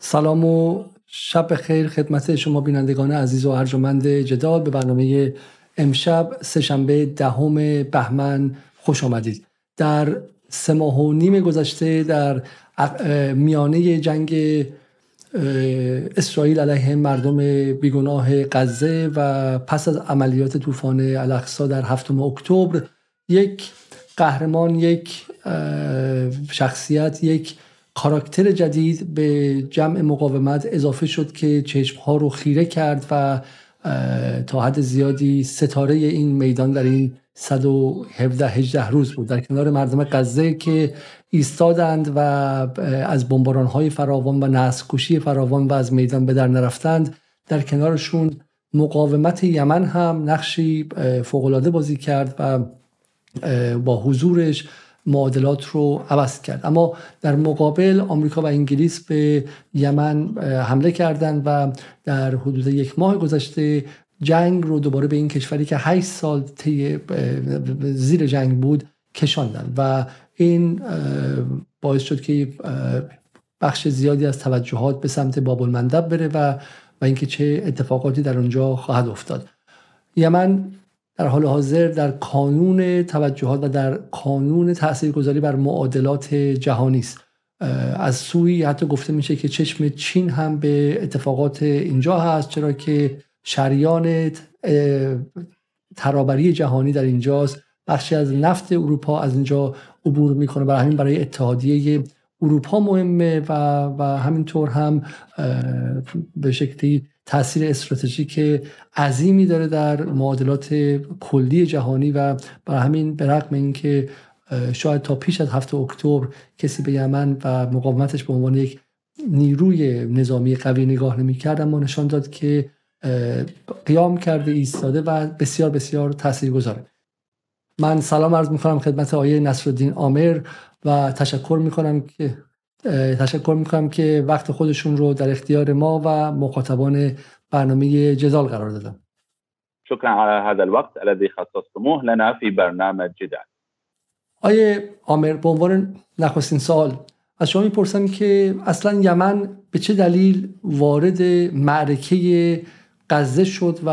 سلام و شب خیر خدمت شما بینندگان عزیز و ارجمند جدال به برنامه امشب سهشنبه دهم بهمن خوش آمدید. در سه ماه و نیم گذشته در میانه جنگ اسرائیل علیه مردم بیگناه غزه و پس از عملیات طوفان الاقصا در هفتم اکتبر یک قهرمان یک شخصیت یک کاراکتر جدید به جمع مقاومت اضافه شد که چشم ها رو خیره کرد و تا حد زیادی ستاره این میدان در این 117 18 روز بود. در کنار مردم غزه که ایستادند و از بمباران های فراوان و نسل فراوان و از میدان به در نرفتند در کنارشون مقاومت یمن هم نقشی فوقالعاده بازی کرد و با حضورش معادلات رو عوض کرد. اما در مقابل آمریکا و انگلیس به یمن حمله کردند و در حدود یک ماه گذشته جنگ رو دوباره به این کشوری که 8 سال طی زیر جنگ بود کشاندن و این باعث شد که بخش زیادی از توجهات به سمت باب المندب بره و و اینکه چه اتفاقاتی در اونجا خواهد افتاد. یمن در حال حاضر در کانون توجهات و در کانون تاثیرگذاری بر معادلات جهانی است. از سوی حتی گفته میشه که چشم چین هم به اتفاقات اینجا هست چرا که شریان ترابری جهانی در اینجاست. بخشی از نفت اروپا از اینجا عبور می‌کنه. برای همین برای اتحادیه اروپا مهمه و, و همینطور هم به شکلی تاثیر استراتژیک عظیمی داره در معادلات کلی جهانی و برای همین به رغم اینکه شاید تا پیش از هفته اکتبر کسی به یمن و مقاومتش به عنوان یک نیروی نظامی قوی نگاه نمی‌کرد اما نشان داد که قیام کرده ایستاده و بسیار بسیار تأثیر گذاره من سلام عرض می‌کنم خدمت آیه نصرالدین آمر و تشکر می‌کنم که تشکر می‌کنم که وقت خودشون رو در اختیار ما و مخاطبان برنامه جدال قرار دادن. شکرا على هذا الوقت الذي خصصتموه لنا في برنامج جدال. آیه آمر به عنوان نخستین سال از شما می‌پرسم که اصلا یمن به چه دلیل وارد معرکه غزه شد و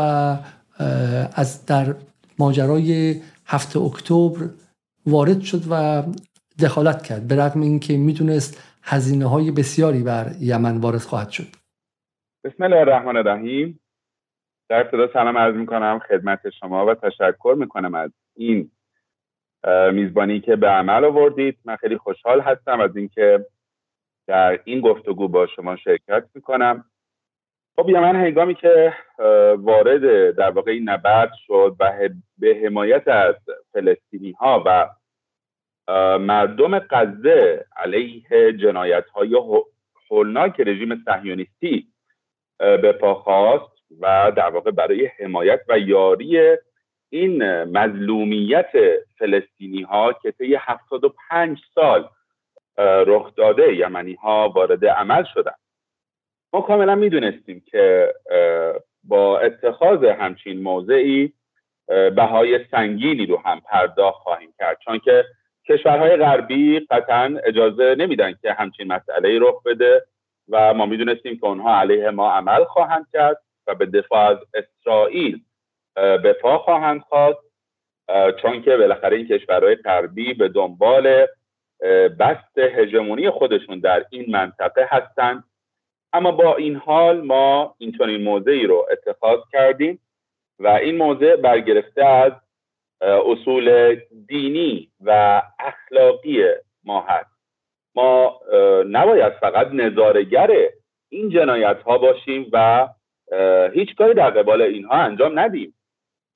از در ماجرای هفته اکتبر وارد شد و دخالت کرد به رغم اینکه می‌دونست هزینه های بسیاری بر یمن وارد خواهد شد. بسم الله الرحمن الرحیم. در ابتدا سلام عرض می‌کنم خدمت شما و تشکر می‌کنم از این میزبانی که به عمل آوردید. من خیلی خوشحال هستم از اینکه در این گفتگو با شما شرکت می‌کنم. خب یمن هنگامی که وارد در واقع این نبرد شد و به حمایت از فلسطینی ها و مردم غزه علیه جنایت های هولناک رژیم صهیونیستی به پا خواست و در واقع برای حمایت و یاری این مظلومیت فلسطینی ها که طی 75 سال رخ داده یمنی ها وارد عمل شدن. ما کاملا می‌دونستیم که با اتخاذ همچین موضعی بهای سنگینی رو هم پرداخت خواهیم کرد. چون که کشورهای غربی قطعا اجازه نمیدن که همچین مسئله رخ بده و ما می‌دونستیم که اونها علیه ما عمل خواهند کرد و به دفاع از اسرائیل به پا خواهند خواست چون که بالاخره این کشورهای غربی به دنبال بست هژمونی خودشون در این منطقه هستند. اما با این حال ما اینطور موضعی رو اتخاذ کردیم و این موضع برگرفته از اصول دینی و اخلاقی ما هست. ما نباید فقط نظارگر این جنایت ها باشیم و هیچ کاری در قبال اینها انجام ندیم.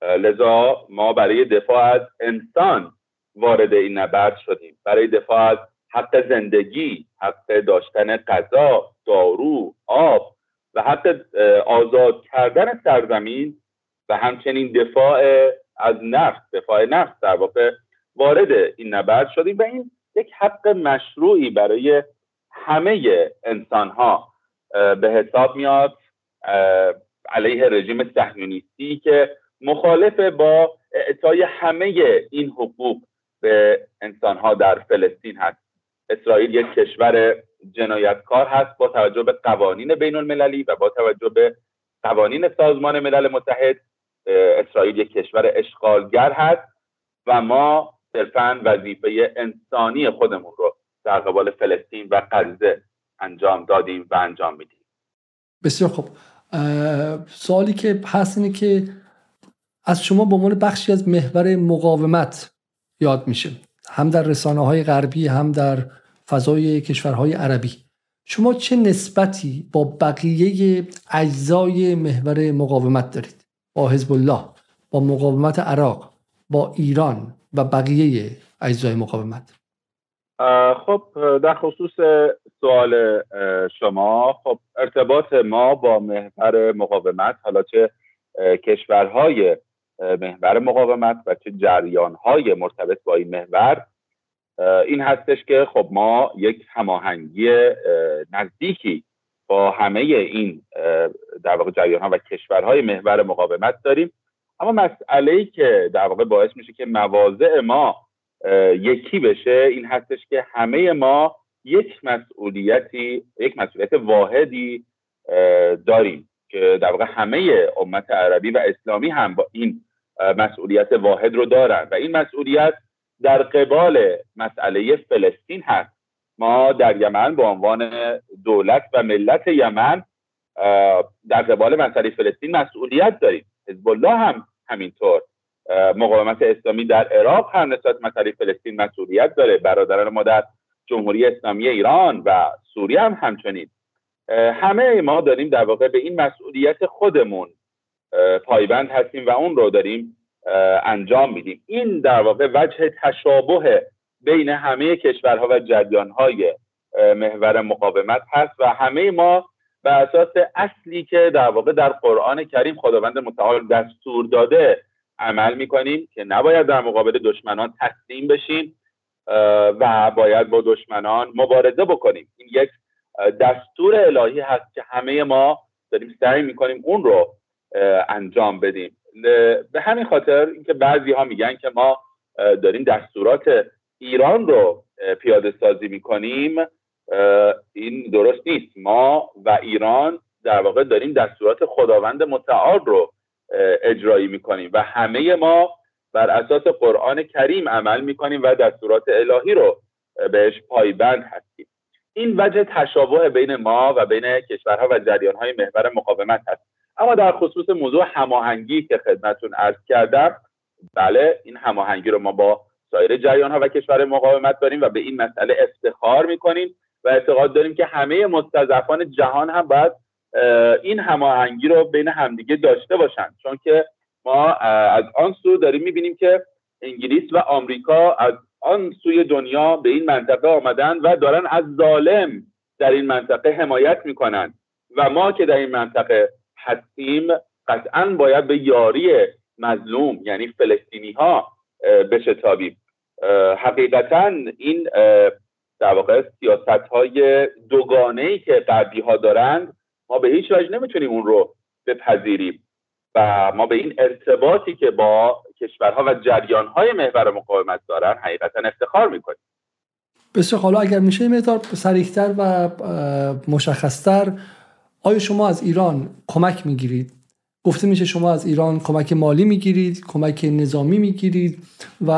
لذا ما برای دفاع از انسان وارد این نبرد شدیم. برای دفاع از حق زندگی حق داشتن غذا دارو آب و حق آزاد کردن سرزمین و همچنین دفاع از نفس دفاع نفس در واقع وارد این نبرد شدیم و این یک حق مشروعی برای همه انسان ها به حساب میاد علیه رژیم صهیونیستی که مخالف با اعطای همه این حقوق به انسان ها در فلسطین هست. اسرائیل یک کشور جنایتکار هست با توجه به قوانین بین المللی و با توجه به قوانین سازمان ملل متحد. اسرائیل یک کشور اشغالگر هست و ما صرفا وظیفه انسانی خودمون رو در قبال فلسطین و غزه انجام دادیم و انجام میدیم. بسیار خوب. سوالی که هست اینه که از شما به عنوان بخشی از محور مقاومت یاد میشه هم در رسانه های غربی هم در فضای کشورهای عربی. شما چه نسبتی با بقیه اجزای محور مقاومت دارید؟ با حزب الله با مقاومت عراق با ایران و بقیه اجزای مقاومت. خب در خصوص سوال شما خب ارتباط ما با محور مقاومت حالا چه کشورهای محور مقاومت و چه جریانهای مرتبط با این محور این هستش که خب ما یک هماهنگی نزدیکی با همه این در واقع جریان ها و کشورهای محور مقاومت داریم. اما مسئله ای که در واقع باعث میشه که مواضع ما یکی بشه این هستش که همه ما یک مسئولیتی یک مسئولیت واحدی داریم که در واقع همه امت عربی و اسلامی هم با این مسئولیت واحد رو دارن. و این مسئولیت در قبال مسئله فلسطین هست. ما در یمن به عنوان دولت و ملت یمن در قبال مسئله فلسطین مسئولیت داریم. حزب الله هم همینطور. مقاومت اسلامی در عراق هم نسبت مسئله فلسطین مسئولیت داره. برادران ما در جمهوری اسلامی ایران و سوریه هم همچنین. همه ما داریم در واقع به این مسئولیت خودمون پایبند هستیم و اون رو داریم انجام میدیم. این در واقع وجه تشابه بین همه کشورها و جریانهای محور مقاومت هست و همه ما به اساس اصلی که در واقع در قرآن کریم خداوند متعال دستور داده عمل می‌کنیم که نباید در مقابل دشمنان تسلیم بشیم و باید با دشمنان مبارزه بکنیم. این یک دستور الهی هست که همه ما داریم سعی می‌کنیم اون رو انجام بدیم. به همین خاطر اینکه بعضی ها میگن که ما داریم دستورات ایران رو پیاده سازی می‌کنیم این درست نیست. ما و ایران در واقع داریم دستورات خداوند متعال رو اجرایی می‌کنیم و همه ما بر اساس قرآن کریم عمل می‌کنیم و دستورات الهی رو بهش پایبند هستیم. این وجه تشابه بین ما و بین کشورها و جریانهای محور مقاومت هست. اما در خصوص موضوع هماهنگی که خدمتون عرض کردم بله این هماهنگی رو ما با سایر جریان ها و کشور مقاومت داریم و به این مسئله افتخار می‌کنیم و اعتقاد داریم که همه مستضعفان جهان هم باید این هماهنگی رو بین همدیگه داشته باشند. چون که ما از آن سو داریم می‌بینیم که انگلیس و آمریکا از آن سوی دنیا به این منطقه آمدن و دارن از ظالم در این منطقه حمایت می‌کنن. و ما که در این منطقه هستیم قطعا باید به یاری مظلوم یعنی فلسطینی ها بشتابیم حقیقتا این در واقع سیاست های دوگانه ای که غربی ها دارند ما به هیچ وجه نمی‌تونیم اون رو بپذیریم. و ما به این ارتباطی که با کشورها و جریانهای محور مقاومت دارن حقیقتا افتخار می‌کنیم. بسیار حالا اگر میشه مقدار سریحتر و مشخصتر آیا شما از ایران کمک می‌گیرید؟ گفته میشه شما از ایران کمک مالی می‌گیرید کمک نظامی می‌گیرید و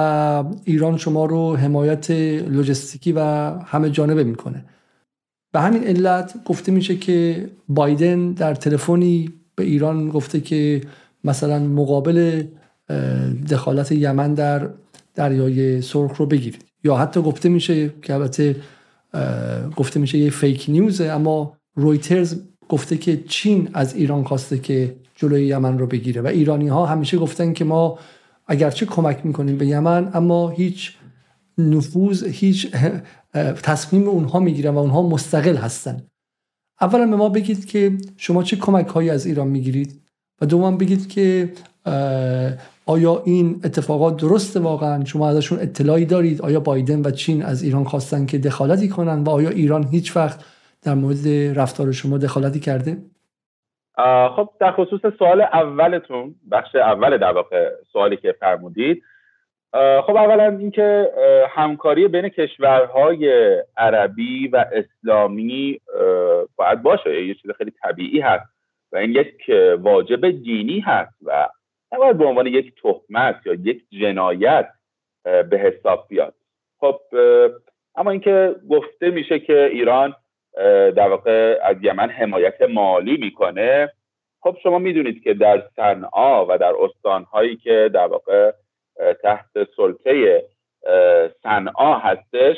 ایران شما رو حمایت لوجستیکی و همه جانبه می‌کنه. به همین علت گفته میشه که بایدن در تلفنی به ایران گفته که مثلا مقابل دخالت یمن در دریای سرخ رو بگیرید. یا حتی گفته میشه که البته گفته میشه یه فیک نیوزه اما رویترز گفته که چین از ایران خواسته که جلوی یمن رو بگیره. و ایرانی ها همیشه گفتن که ما اگرچه کمک می‌کنیم به یمن اما هیچ نفوذ هیچ تصمیم اونها می‌گیرن و اونها مستقل هستن. اولا به ما بگید که شما چه کمک هایی از ایران می‌گیرید و دوم بگید که آیا این اتفاقات درسته واقعا؟ شما ازشون اطلاعی دارید؟ آیا بایدن و چین از ایران خواستن که دخالتی کنن؟ و آیا ایران هیچ وقت در مورد رفتار شما دخالتی کرده؟ خب در خصوص سوال اولتون بخش اول در واقع سوالی که فرمودید. خب اولا اینکه همکاری بین کشورهای عربی و اسلامی باید باشه یه چیز خیلی طبیعی هست و این یک واجب دینی هست و نباید به عنوان یک تهمت یا یک جنایت به حساب بیاد. خب اما اینکه گفته میشه که ایران در واقع از یمن حمایت مالی می‌کنه. خب شما می‌دونید که در صنعا و در استانهایی که در واقع تحت سلطه صنعا هستش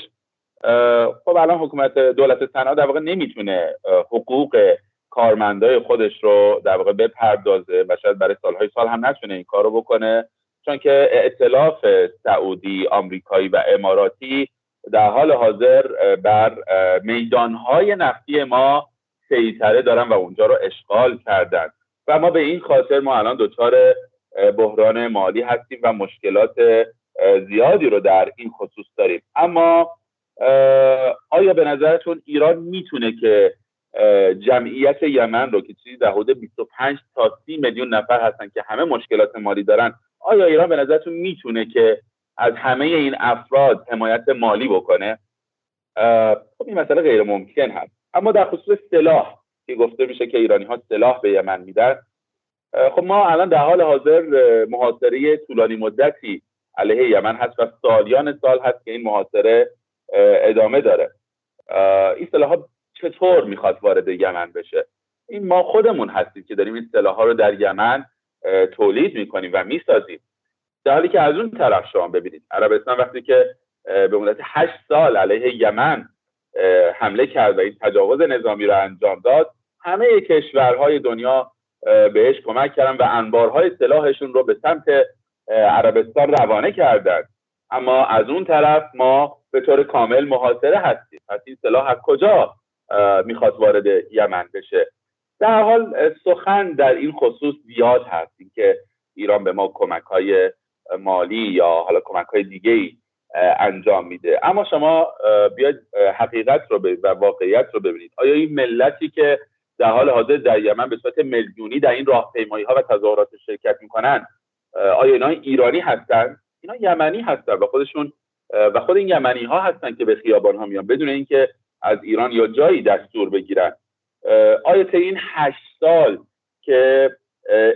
خب الان حکومت دولت صنعا در واقع نمی‌تونه حقوق کارمندای خودش رو در واقع بپردازه و شاید برای سالهای سال هم نتونه این کار رو بکنه. چون که اعتلاف سعودی آمریکایی و اماراتی در حال حاضر بر میدانهای نفتی ما سیطره دارن و اونجا رو اشغال کردن. و ما به این خاطر ما الان دچار بحران مالی هستیم و مشکلات زیادی رو در این خصوص داریم. اما آیا به نظرتون ایران می‌تونه که جمعیت یمن رو که چیزی در حدود 25 تا 30 میلیون نفر هستن که همه مشکلات مالی دارن آیا ایران به نظرتون می‌تونه که از همه این افراد حمایت مالی بکنه خب این مسئله غیر ممکن هست. اما در خصوص سلاح که گفته میشه که ایرانی ها سلاح به یمن میدن خب ما الان در حال حاضر محاصره طولانی مدتی علیه یمن هست و سالیان سال هست که این محاصره ادامه داره. این سلاح چطور می‌خواد وارد یمن بشه؟ این ما خودمون هستیم که داریم این سلاح ها رو در یمن تولید می‌کنیم و می‌سازیم. در حالی که از اون طرف شما ببینید عربستان وقتی که به مدت هشت سال علیه یمن حمله کرد و این تجاوز نظامی رو انجام داد همه کشورهای دنیا بهش کمک کردن و انبارهای سلاحشون رو به سمت عربستان روانه کردند اما از اون طرف ما به طور کامل محاصره هستیم. پس این سلاح از کجا می‌خواد وارد یمن بشه؟ در حال سخن در این خصوص زیاد هست. که ایران به ما کمک های مالی یا حالا کمک های دیگه ای انجام میده. اما شما بیاید حقیقت رو و واقعیت رو ببینید. آیا این ملتی که در حال حاضر در یمن به صورت میلیونی در این راهپیمایی ها و تظاهرات شرکت می‌کنن آیا اینا ایرانی هستن؟ اینا یمنی هستن و خودشون و خود این یمنی ها هستن که به خیابان ها میان بدون اینکه از ایران یا جایی دستور بگیرن. آیا تا این هشت سال که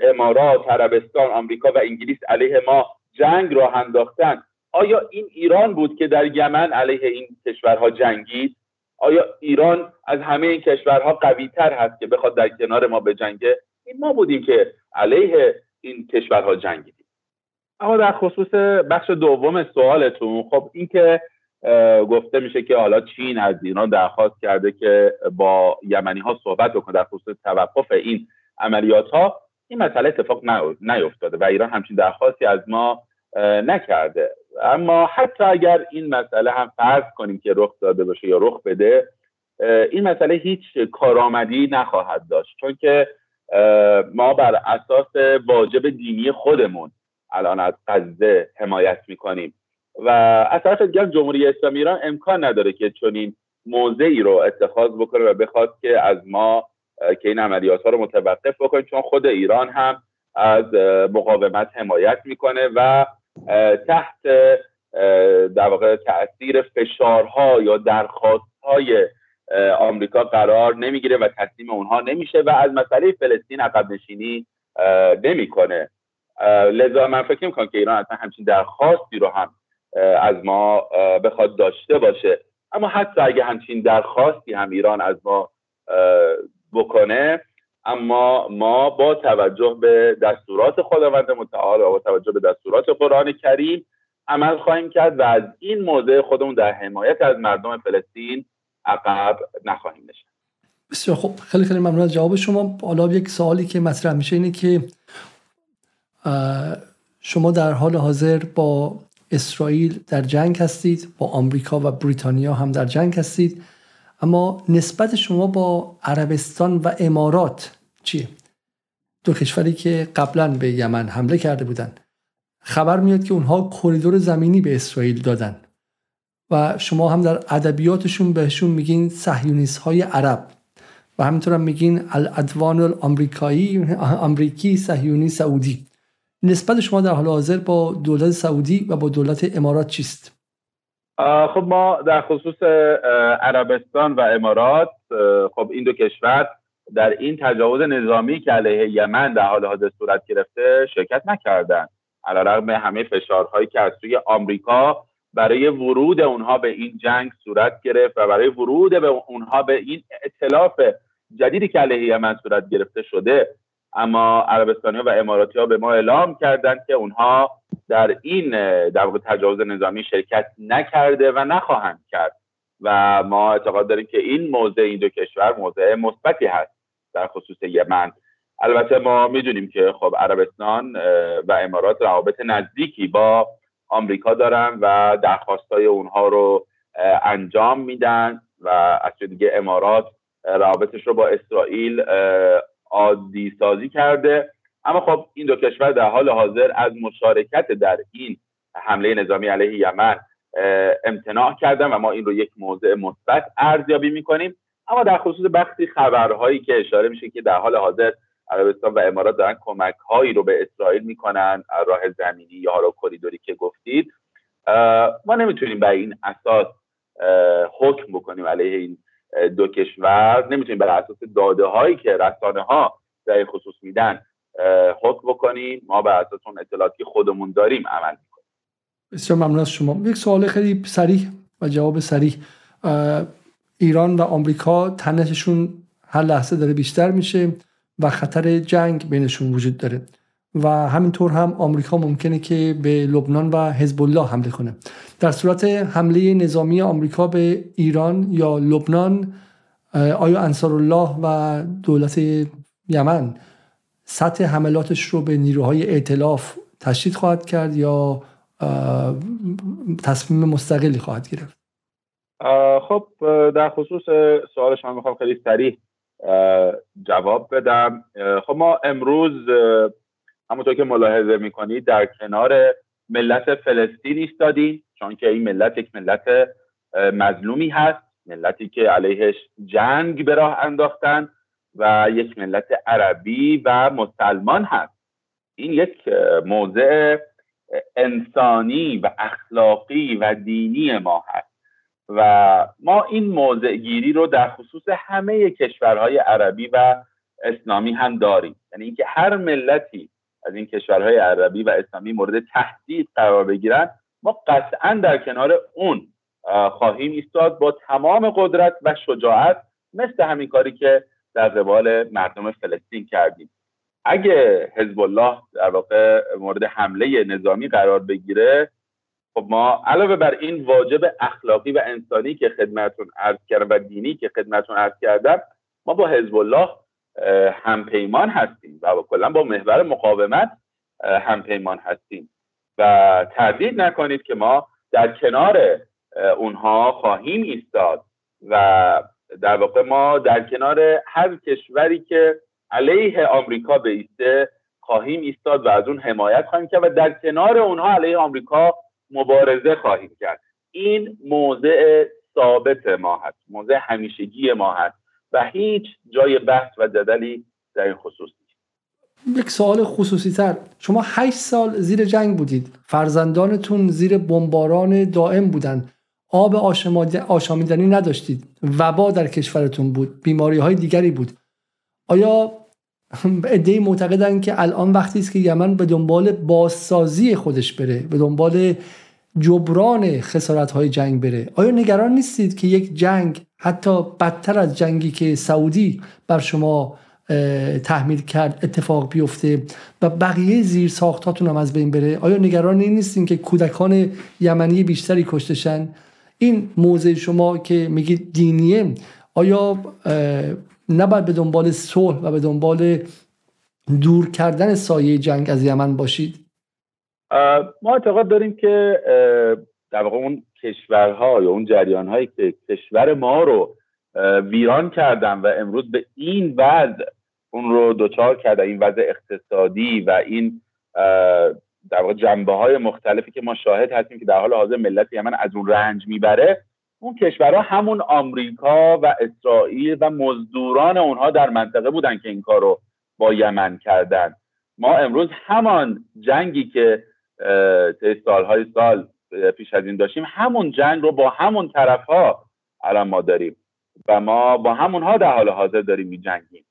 امارات عربستان آمریکا و انگلیس علیه ما جنگ راه انداختن. آیا این ایران بود که در یمن علیه این کشورها جنگید؟ آیا ایران از همه این کشورها قوی تر هست که بخواد در کنار ما بجنگه؟ این ما بودیم که علیه این کشورها جنگیدیم. اما در خصوص بخش دوم سوالتون خب اینکه گفته میشه که حالا چین از ایران درخواست کرده که با یمنی ها صحبت بکنه در خصوص توقف این عملیات ها این مسئله اتفاق نیفتاده و ایران همچین درخواستی از ما نکرده. اما حتی اگر این مسئله هم فرض کنیم که رخ داده باشه یا رخ بده این مسئله هیچ کارآمدی نخواهد داشت. چون که ما بر اساس واجب دینی خودمون الان از غزه حمایت می‌کنیم. و از طرف دیگر جمهوری اسلامی ایران امکان نداره که چنین موضعی رو اتخاذ بکنه و بخواد که از ما که این عملیات ها رو متوقف بکنیم چون خود ایران هم از مقاومت حمایت می‌کنه و تحت در واقع تاثیر فشارها یا درخواستهای آمریکا قرار نمی‌گیره و تسلیم اونها نمیشه و از مسئله فلسطین عقب نشینی نمی‌کنه. لذا من فکر می‌کنم که ایران اصلا همچین درخواستی رو هم از ما بخواد داشته باشه. اما حتی اگه همچین درخواستی هم ایران از ما بکنه اما ما با توجه به دستورات خداوند متعال و با توجه به دستورات قرآن کریم عمل خواهیم کرد و از این موضع خودمون در حمایت از مردم فلسطین عقب نخواهیم نشد بسیار خب خیلی خیلی ممنون از جواب شما. حالا یک سوالی که مطرح میشه اینه که شما در حال حاضر با اسرائیل در جنگ هستید با آمریکا و بریتانیا هم در جنگ هستید اما نسبت شما با عربستان و امارات چیه؟ دو کشوری که قبلا به یمن حمله کرده بودند خبر میاد که اونها کریدور زمینی به اسرائیل دادن و شما هم در ادبیاتشون بهشون میگین صهیونیست های عرب و همینطور هم میگین الادوان الامریکایی امریکی صهیونی سعودی. نسبت شما در حال حاضر با دولت سعودی و با دولت امارات چیست؟ خب ما در خصوص عربستان و امارات خب این دو کشور در این تجاوز نظامی که علیه یمن در حال حاضر صورت گرفته شرکت نکردند علیرغم همه فشارهایی که از سوی آمریکا برای ورود اونها به این جنگ صورت گرفت و برای ورود به اونها به این اطلاف جدیدی که علیه یمن صورت گرفته شده. اما عربستانی و اماراتی ها به ما اعلام کردند که اونها در این در تجاوز نظامی شرکت نکرده و نخواهند کرد. و ما اعتقاد داریم که این موضع این دو کشور موضع مثبتی هست. در خصوص یمن. البته ما می‌دونیم که خب عربستان و امارات روابط نزدیکی با آمریکا دارن و درخواستای اونها رو انجام میدن و از دیگه امارات روابطش رو با اسرائیل عادی سازی کرده. اما خب این دو کشور در حال حاضر از مشارکت در این حمله نظامی علیه یمن امتناع کردن و ما این رو یک موضع مثبت ارزیابی می‌کنیم. اما در خصوص بخشی خبرهایی که اشاره میشه که در حال حاضر عربستان و امارات دارن کمک هایی رو به اسرائیل می‌کنن راه زمینی یا حالا کریدوری که گفتید ما نمی‌تونیم بر این اساس حکم بکنیم علیه این دو کشور نمی‌تونیم بر اساس داده هایی که رسانه ها در خصوص میدن حکم بکنیم. ما بر اساس اون اطلاعاتی خودمون داریم عمل می‌کنیم. بسیار ممنون از شما. یک سوال خیلی سریح و جواب سریح ایران و آمریکا تنششون هر لحظه داره بیشتر میشه و خطر جنگ بینشون وجود داره. و همینطور هم آمریکا ممکنه که به لبنان و حزب الله حمله کنه. در صورت حمله نظامی آمریکا به ایران یا لبنان آیا انصار الله و دولت یمن سطح حملاتش رو به نیروهای ائتلاف تشدید خواهد کرد یا تصمیم مستقلی خواهد گرفت؟ خب در خصوص سوال شما می‌خوام خیلی سریع جواب بدم. خب ما امروز همونطور که ملاحظه می‌کنید در کنار ملت فلسطین ایستادیم چون که این ملت یک ملت مظلومی هست ملتی که علیهش جنگ به راه انداختن و یک ملت عربی و مسلمان هست. این یک موضع انسانی و اخلاقی و دینی ما هست. و ما این موضع گیری رو در خصوص همه کشورهای عربی و اسلامی هم داریم. یعنی اینکه هر ملتی از این کشورهای عربی و اسلامی مورد تهدید قرار بگیرن ما قطعا در کنار اون خواهیم ایستاد با تمام قدرت و شجاعت مثل همین کاری که در قبال مردم فلسطین کردیم. اگه حزب الله در واقع مورد حمله نظامی قرار بگیره خب ما علاوه بر این واجب اخلاقی و انسانی که خدمتون عرض کردم و دینی که خدمتون عرض کردم ما با حزب الله همپیمان هستیم و کلا با محور مقاومت همپیمان هستیم. و تردید نکنید که ما در کنار اونها خواهیم ایستاد و در واقع ما در کنار هر کشوری که علیه آمریکا بیسته خواهیم ایستاد و از اون حمایت خواهیم کرد و در کنار اونها علیه آمریکا مبارزه خواهیم کرد. این موضع ثابت ما هست. موضع همیشگی ما هست. و هیچ جای بحث و جدلی در این خصوص نیست. یک سوال خصوصی تر شما هشت سال زیر جنگ بودید. فرزندانتون زیر بمباران دائم بودند آب آشامیدنی نداشتید. وبا در کشورتون بود. بیماری های دیگری بود. آیا ادهی معتقدن که الان وقتی است که یمن به دنبال بازسازی خودش بره به دنبال جبران خسارت های جنگ بره. آیا نگران نیستید که یک جنگ حتی بدتر از جنگی که سعودی بر شما تحمیل کرد اتفاق بیفته و بقیه زیر ساختاتون هم از بین بره؟ آیا نگران نیستین که کودکان یمنی بیشتری کشتشن این موضع شما که میگید دینیه آیا نباید به دنبال صلح و به دنبال دور کردن سایه جنگ از یمن باشید. ما اعتقاد داریم که در واقع اون کشورها یا اون جریانهایی که کشور ما رو ویران کردن و امروز به این وضع اون رو دوچار کرده این وضع اقتصادی و این در واقع جنبه های مختلفی که ما شاهد هستیم که در حال حاضر ملت یمن از اون رنج می‌بره اون کشورها همون آمریکا و اسرائیل و مزدوران اونها در منطقه بودن که این کار رو با یمن کردن. ما امروز همان جنگی که طی سالهای سال پیش از این داشتیم همون جنگ رو با همون طرف ها الان ما داریم و ما با همونها در حال حاضر داریم می جنگیم.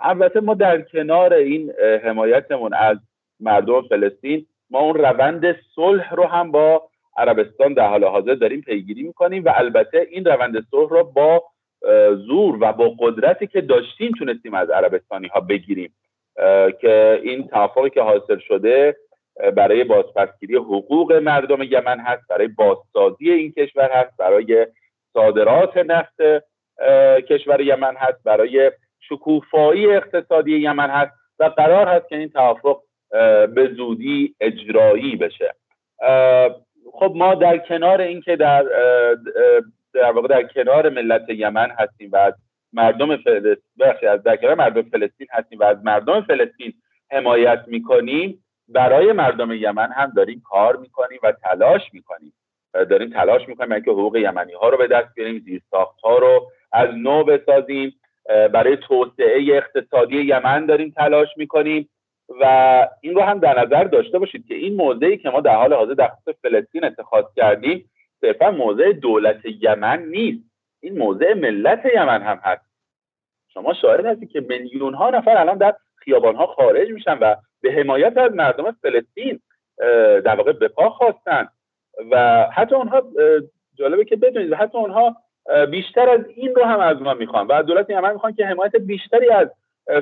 البته ما در کنار این حمایتمون از مردم فلسطین ما اون روند صلح رو هم با عربستان در حال حاضر داریم پیگیری می‌کنیم و البته این روند صلح رو با زور و با قدرتی که داشتیم تونستیم از عربستانی ها بگیریم که این توافقی که حاصل شده برای بازپسگیری حقوق مردم یمن هست برای بازسازی این کشور هست برای صادرات نفت کشور یمن هست برای شکوفایی اقتصادی یمن هست و قرار هست که این توافق به زودی اجرایی بشه. خب ما در کنار اینکه در در واقع در کنار ملت یمن هستیم و از مردم فلسطین از در کنار مردم فلسطین هستیم و از مردم فلسطین حمایت می‌کنیم برای مردم یمن هم داریم کار می‌کنیم و تلاش می‌کنیم. داریم تلاش می‌کنیم که حقوق یمنی ها رو به دست بیاریم زیرساخت ها رو از نو بسازیم. برای توسعه اقتصادی یمن داریم تلاش می‌کنیم. و این رو هم در نظر داشته باشید که این موضعی که ما در حال حاضر در خصوص فلسطین اتخاذ کردیم صرفا موضع دولت یمن نیست. این موضع ملت یمن هم هست. شما شاهد هستید که میلیون ها نفر الان در خیابان ها خارج میشن و به حمایت از مردم فلسطین در واقع به پا خواستن و حتی اونها جالبه که بدونید حتی اونها بیشتر از این رو هم از ما می‌خوان. و دولت یمن می‌خوان که حمایت بیشتری از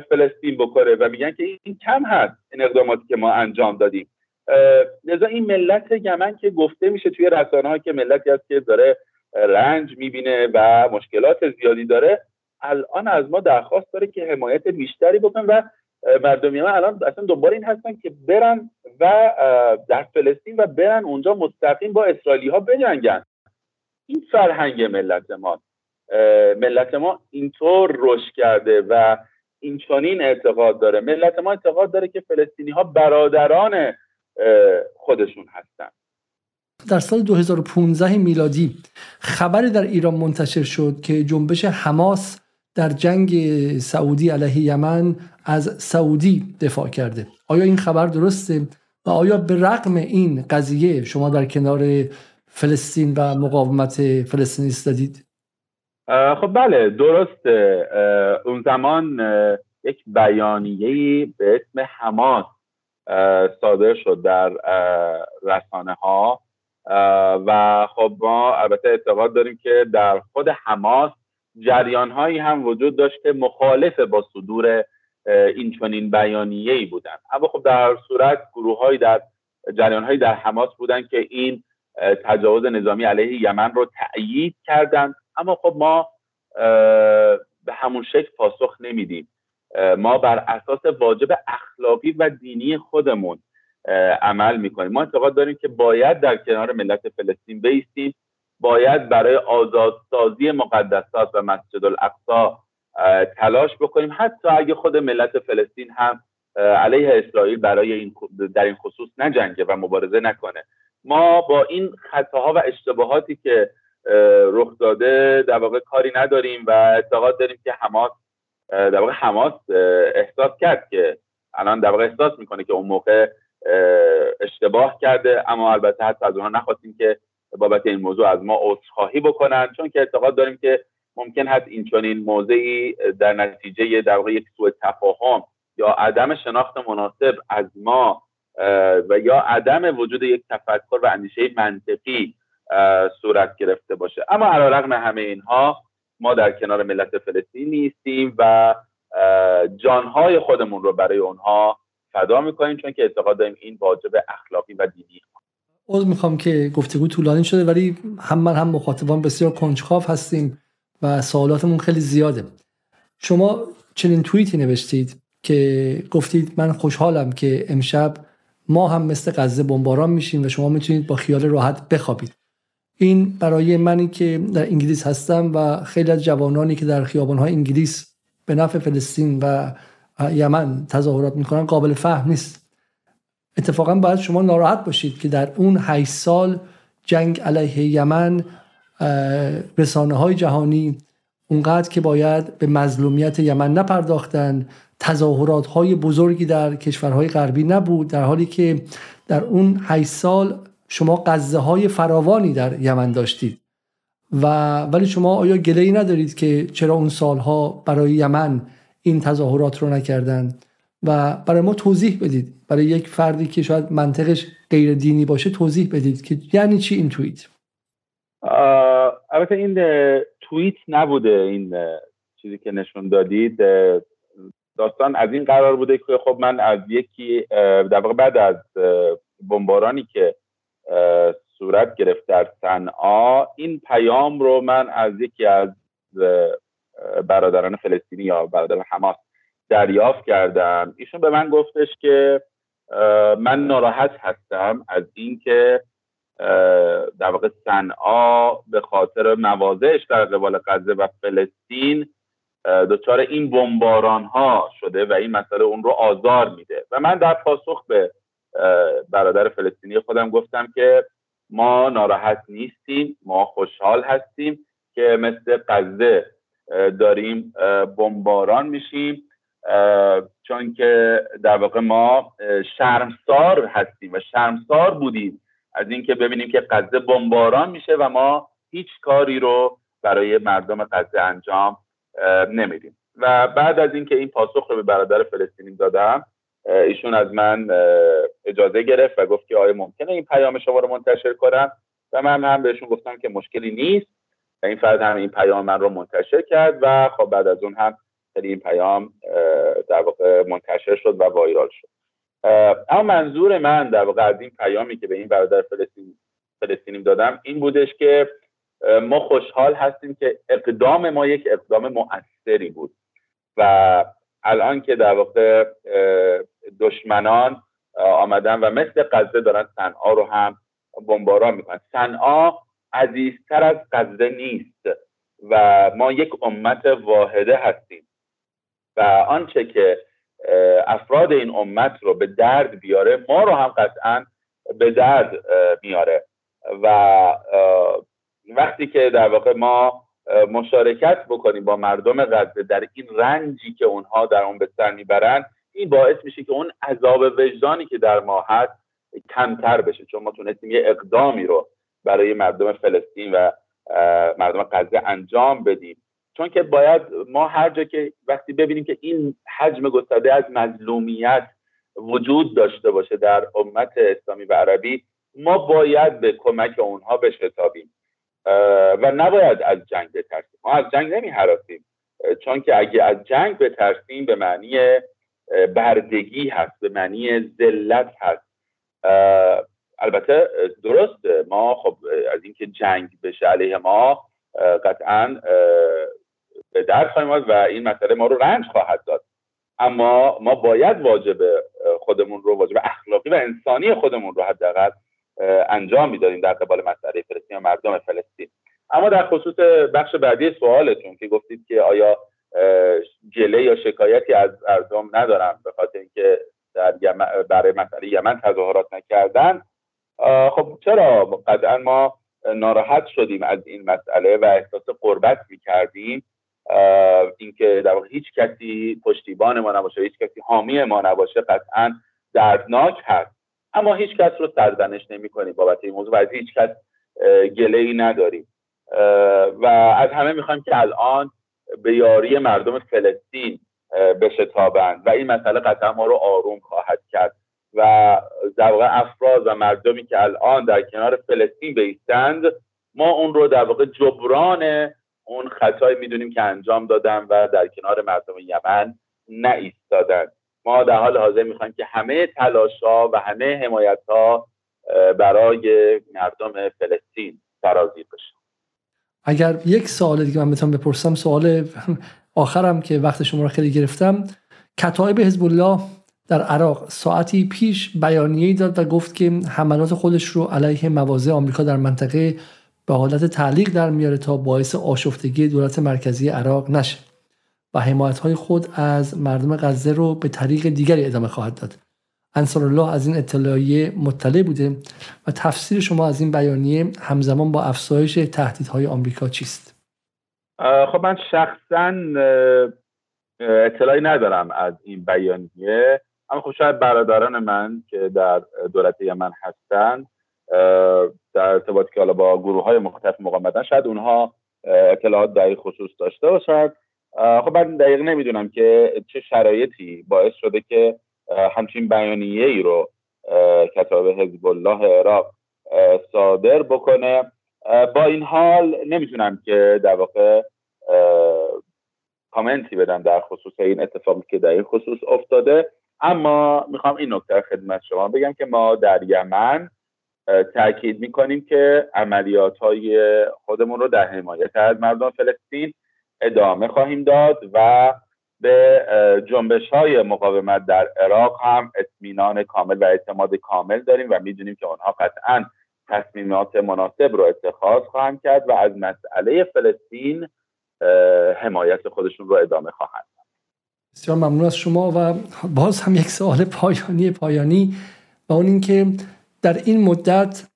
فلسطین بکنه و میگن که این کم هست این اقداماتی که ما انجام دادیم. لذا این ملت یمن که گفته میشه توی رسانه ها که ملتی هست که داره رنج می‌بینه و مشکلات زیادی داره الان از ما درخواست داره که حمایت بیشتری بکنه و مردم یمن الان اصلا دنبال این هستن که برن و در فلسطین و برن اونجا مستقیم با اسرائیلی ها بجنگن. این فرهنگ ملت ما. ملت ما اینطور رشد کرده و این چنین اعتقاد داره. ملت ما اعتقاد داره که فلسطینی ها برادران خودشون هستن. در سال 2015 میلادی خبری در ایران منتشر شد که جنبش حماس در جنگ سعودی علیه یمن از سعودی دفاع کرده. آیا این خبر درسته؟ و آیا به رغم این قضیه شما در کنار فلسطین و مقاومت فلسطینی ایستادید خب بله درسته. اون زمان یک بیانیه به اسم حماس صادر شد در رسانه ها و خب ما البته اعتقاد داریم که در خود حماس جریان هایی هم وجود داشت که مخالف با صدور این چنین بیانیه ای بودن اما خب در صورت گروه های در جریان هایی در حماس بودن که این تجاوز نظامی علیه یمن رو تأیید کردند. اما خب ما به همون شکل پاسخ نمیدیم. ما بر اساس واجب اخلاقی و دینی خودمون عمل می‌کنیم. ما اعتقاد داریم که باید در کنار ملت فلسطین بیستیم. باید برای آزادسازی مقدسات و مسجد الاقصا تلاش بکنیم. حتی اگه خود ملت فلسطین هم علیه اسرائیل برای این در این خصوص نجنگه و مبارزه نکنه. ما با این خطاها و اشتباهاتی که رخ داده در واقع کاری نداریم و اعتقاد داریم که حماس در واقع حماس احساس کرد که الان در واقع احساس می‌کنه که اون موقع اشتباه کرده. اما البته حتی از اونها نخواستیم که بابت این موضوع از ما عذرخواهی بکنن چون که اعتقاد داریم که ممکن هست این چنین موضعی در نتیجه در واقع یک سوء تفاهم یا عدم شناخت مناسب از ما و یا عدم وجود یک تفکر و اندیشه منطقی صورت گرفته باشه. اما علیرغم همه اینها ما در کنار ملت فلسطین نیستیم و جانهای خودمون رو برای اونها فدا می‌کنیم چون که اعتقاد داریم این واجب اخلاقی و دینی عذر می‌خوام که گفتگو طولانی شده ولی هم من هم مخاطبان بسیار کنجکاو هستیم و سوالاتمون خیلی زیاده. شما چنین توییتی نوشتید که گفتید من خوشحالم که امشب ما هم مثل غزه بمباران میشیم و شما می‌تونید با خیال راحت بخوابید. این برای منی که در انگلیس هستم و خیلی از جوانانی که در خیابانهای انگلیس به نفع فلسطین و یمن تظاهرات می‌کنن قابل فهم نیست. اتفاقا باید شما ناراحت باشید که در اون 8 سال جنگ علیه یمن رسانه های جهانی اونقدر که باید به مظلومیت یمن نپرداختن تظاهرات های بزرگی در کشورهای غربی نبود در حالی که در اون 8 سال شما قضه های فراوانی در یمن داشتید. و ولی شما آیا گله ای ندارید که چرا اون سالها برای یمن این تظاهرات رو نکردن؟ و برای ما توضیح بدید. برای یک فردی که شاید منطقش غیر دینی باشه توضیح بدید که یعنی چی این توییت؟ البته این توییت نبوده این چیزی که نشون دادید. داستان از این قرار بوده که خب من از یکی در واقع بعد از بمبارانی که صورت گرفت در صنعا این پیام رو من از یکی از برادران فلسطینی یا برادران حماس دریافت کردم. ایشون به من گفتش که من ناراحت هستم از اینکه در واقع صنعا به خاطر مواضعش در قبال غزه و فلسطین دچار این بمباران ها شده و این مسئله اون رو آزار میده. و من در پاسخ به برادر فلسطینی خودم گفتم که ما ناراحت نیستیم ما خوشحال هستیم که مثل غزه داریم بمباران میشیم چون که در واقع ما شرمسار هستیم و شرمسار بودیم از اینکه ببینیم که غزه بمباران میشه و ما هیچ کاری رو برای مردم غزه انجام نمیدیم. و بعد از اینکه این پاسخ رو به برادر فلسطینی دادم ایشون از من اجازه گرفت و گفت که آیا ممکنه این پیام شما رو منتشر کنم؟ و من هم بهشون گفتم که مشکلی نیست. و این فرد هم این پیام من رو منتشر کرد و خب بعد از اون هم خیلی این پیام در واقع منتشر شد و وایرال شد. اما منظور من در واقع از این پیامی که به این برادر فلسطین فلسطینی دادم این بودش که ما خوشحال هستیم که اقدام ما یک اقدام مؤثری بود. و الان که در واقع دشمنان آمدن و مثل غزه دارن صنعا رو هم بمباران می‌کنن. صنعا عزیزتر از غزه نیست و ما یک امت واحده هستیم و آنچه که افراد این امت رو به درد بیاره ما رو هم قطعا به درد میاره. و وقتی که در واقع ما مشارکت بکنیم با مردم غزه در این رنجی که اونها در اون به سر می‌برن این باعث میشه که اون عذاب وجدانی که در ما هست کمتر بشه چون ما تونستیم یه اقدامی رو برای مردم فلسطین و مردم غزه انجام بدیم. چون که باید ما هر جا که وقتی ببینیم که این حجم گسترده از مظلومیت وجود داشته باشه در امت اسلامی و عربی ما باید به کمک اونها بشتابیم. و نباید از جنگ بترسیم. ما از جنگ نمی حراسیم چون که اگه از جنگ بترسیم به معنی بردگی هست به معنی ذلت هست. البته درست ما خب از اینکه جنگ بشه علیه ما قطعا به درد خواهیم و این مسئله ما رو رنج خواهد داد. اما ما باید واجب خودمون رو واجب اخلاقی و انسانی خودمون رو حداقل انجام می‌دادیم در قبال مسئله فلسطین و مردم فلسطین. اما در خصوص بخش بعدی سوالتون که گفتید که آیا گله یا شکایتی از مردم ندارم به خاطر اینکه در برای مسئله یمن تظاهرات نکردن خب چرا؟ قطعا ما ناراحت شدیم از این مسئله و احساس قربت می‌کردیم. اینکه در واقع هیچ کسی پشتیبان ما نباشه هیچ کسی حامی ما نباشه قطعا دردناک هست. اما هیچ کس رو سرزنش نمی کنیم بابت این موضوع و از هیچ کس گله ای نداریم. و از همه می‌خوایم که الان به یاری مردم فلسطین بشتابند و این مسئله قطعا ما رو آروم خواهد کرد و در واقع افراد و مردمی که الان در کنار فلسطین بیستند ما اون رو در واقع جبران اون خطایی می‌دونیم که انجام دادن و در کنار مردم یمن نایستادن ما در حال حاضر می‌خوایم که همه تلاش ها و همه حمایت ها برای مردم فلسطین سرازیر بشه. اگر یک سوال دیگه من بتونم بپرسم سوال آخرم که وقت شما رو خیلی گرفتم. کتایب حزب الله در عراق ساعتی پیش بیانیه‌ای داد و گفت که حملات خودش رو علیه مواضع آمریکا در منطقه به حالت تعلیق در میاره تا باعث آشفتگی دولت مرکزی عراق نشه. و حمایت های خود از مردم غزه رو به طریق دیگری ادامه خواهد داد. انصار الله از این اطلاعیه مطلع بوده و تفسیر شما از این بیانیه همزمان با افزایش تهدیدهای آمریکا چیست؟ خب من شخصا اطلاعی ندارم از این بیانیه اما خب شاید برادران من که در دولت یمن هستند در ارتباط که حالا با گروه های مختلف مقاومت شاید اونها اطلاعات در خصوص داشته باشد خب من دقیق نمی‌دونم که چه شرایطی باعث شده که همچین بیانیه ای رو کتاب حزب الله عراق صادر بکنه. با این حال نمی‌تونم که در واقع کامنتی بدم در خصوص این اتفاقی که در این خصوص افتاده. اما می‌خوام این نکته خدمت شما بگم که ما در یمن تاکید می‌کنیم که عملیات های خودمون رو در حمایت از مردم فلسطین ادامه خواهیم داد و به جنبش های مقاومت در عراق هم اطمینان کامل و اعتماد کامل داریم و می‌دونیم که آنها قطعا تصمیمات مناسب رو اتخاذ خواهند کرد و از مسئله فلسطین حمایت خودشون رو ادامه خواهند بسیار ممنون از شما و باز هم یک سوال پایانی پایانی و اون اینکه در این مدت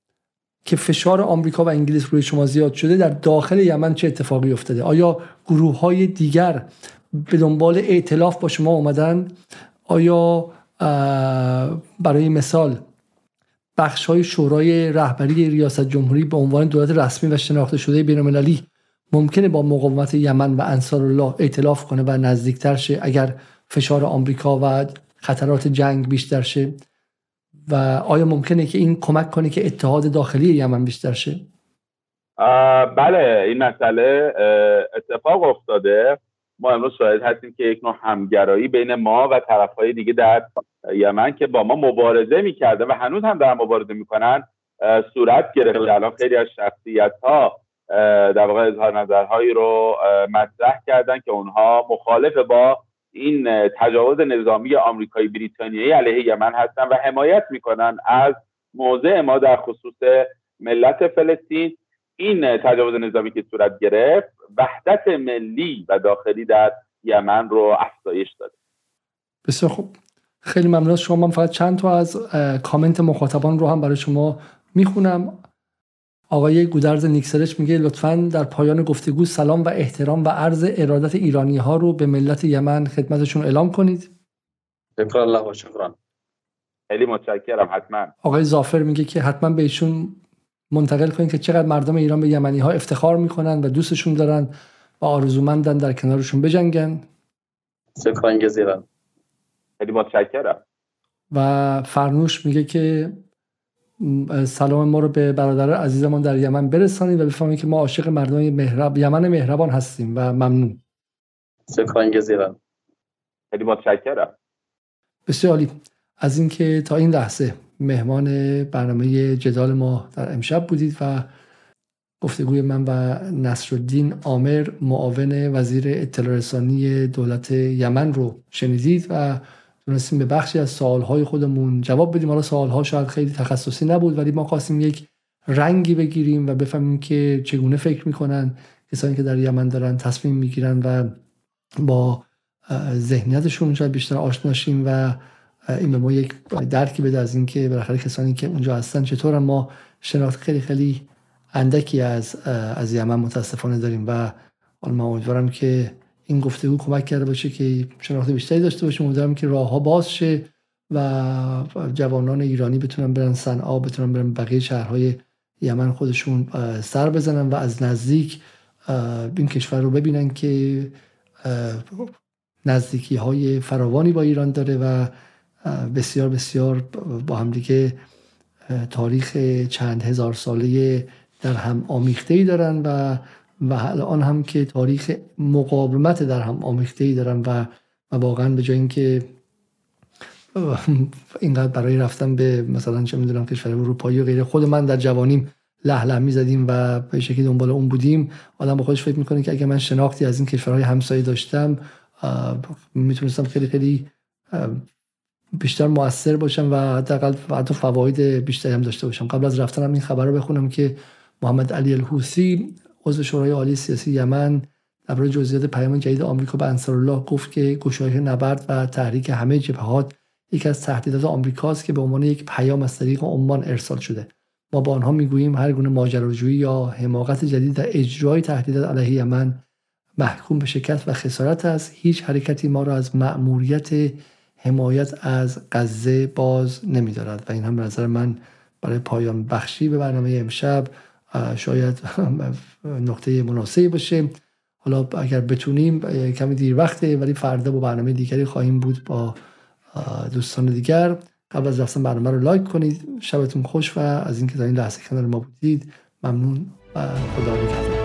که فشار آمریکا و انگلیس روی شما زیاد شده در داخل یمن چه اتفاقی افتاده؟ آیا گروه های دیگر به دنبال ائتلاف با شما اومدن؟ آیا برای مثال بخش های شورای رهبری ریاست جمهوری به عنوان دولت رسمی و شناخته شده بین المللی ممکنه با مقاومت یمن و انصار الله ائتلاف کنه و نزدیکتر شه اگر فشار آمریکا و خطرات جنگ بیشتر شه؟ و آیا ممکنه که این کمک کنه که اتحاد داخلی یمن بیشتر شه؟ بله این مسئله اتفاق افتاده. ما امروز شاهد هستیم که یک نوع همگرایی بین ما و طرفهای دیگه در یمن که با ما مبارزه می‌کرده و هنوز هم در مبارزه می‌کنن صورت گرفته. الان خیلی از شخصیت ها در واقع اظهار نظرهایی رو مطرح کردن که اونها مخالف با این تجاوز نظامی آمریکایی بریتانیایی علیه یمن هستن و حمایت می‌کنن از موضع ما در خصوص ملت فلسطین. این تجاوز نظامی که صورت گرفت وحدت ملی و داخلی در یمن رو افزایش داده. بسیار خوب. خیلی ممنون شما. من فقط چند تا از کامنت مخاطبان رو هم برای شما می‌خونم. آقای گودرز نیکسرش میگه لطفا در پایان گفتگو سلام و احترام و عرض ارادت ایرانی ها رو به ملت یمن خدمتشون اعلام کنید. شکر الله و شکران. خیلی متشکرم حتما. آقای زافر میگه که حتما بهشون منتقل کنید که چقدر مردم ایران به یمنی ها افتخار می‌کنن و دوستشون دارن و آرزومندن در کنارشون بجنگن. شکران گزیرا خیلی متشکرم. و فرنوش میگه که سلام ما رو به برادر عزیزمان در یمن برسانید و بفهمید که ما عاشق مردم مهرب یمن مهربان هستیم و ممنون. شکران گزیرا خیلی متشکرم. بسیار عالی. از اینکه تا این لحظه مهمان برنامه جدال ما در امشب بودید و گفتگوی من و نصرالدین آمر معاون وزیر اطلاع رسانی دولت یمن رو شنیدید و تونستیم به بخشی از سوالهای خودمون جواب بدیم. حالا سوالها شاید خیلی تخصصی نبود ولی ما خواستیم یک رنگی بگیریم و بفهمیم که چگونه فکر می‌کنن کسانی که در یمن دارن تصمیم می‌گیرن و با ذهنیتشون شاید بیشتر آشناشیم و این به ما یک درکی بده از اینکه بالاخره کسانی که اونجا هستن چطور. ما شناخت خیلی خیلی اندکی از از یمن متاسفانه داریم و ما امیدوارم که این گفتگو کمک کرده باشه که شناخت بیشتری داشته باشیم. امیدوارم که راه ها باز شه و جوانان ایرانی بتونن برن صنعا بتونن برن بقیه شهرهای یمن خودشون سر بزنن و از نزدیک این کشور رو ببینن که نزدیکی های فراوانی با ایران داره و بسیار بسیار با همدیگه تاریخ چند هزار ساله در هم آمیخته ای دارن و و الان هم که تاریخ مقاومت در هم آمیخته ای دارن و و واقعا به جای اینکه اینقدر برای رفتن به مثلا چه می‌دونم کشور اروپایی و غیره خود من در جوانیم له له می‌زدیم و به شکلی دنبال اون بودیم آدم با خودش فکر می‌کنه که اگه من شناختی از این کشورهای همسایه داشتم می‌تونستم خیلی خیلی بیشتر موثر باشم و حداقل حتی فواید بیشتری هم داشته باشم. قبل از رفتنم این خبر رو بخونم که محمد علی الحوسی عضو شورای عالی سیاسی یمن درباره جزئیات پیام جدید آمریکا به انصارالله گفت که گشایش نبرد و تحریک همه جبهات یکی از تهدیدات آمریکاست که به عنوان یک پیام از طریق عمان ارسال شده. ما با آنها می‌گوییم هر گونه ماجراجویی یا حماقت جدید در اجرای تهدیدات علیه یمن محکوم به شکست و خسارت است. هیچ حرکتی ما را از مأموریت حمایت از غزه باز نمیدارد و این هم نظر من برای پایان بخشی به برنامه امشب شاید نقطه مناسبی باشه. حالا اگر بتونیم کمی دیر وقته ولی فردا با برنامه دیگری خواهیم بود با دوستان دیگر. قبل از رفتن برنامه رو لایک کنید. شبتون خوش و از اینکه در این لحظه کنار ما بودید ممنون و خدا نگهدار.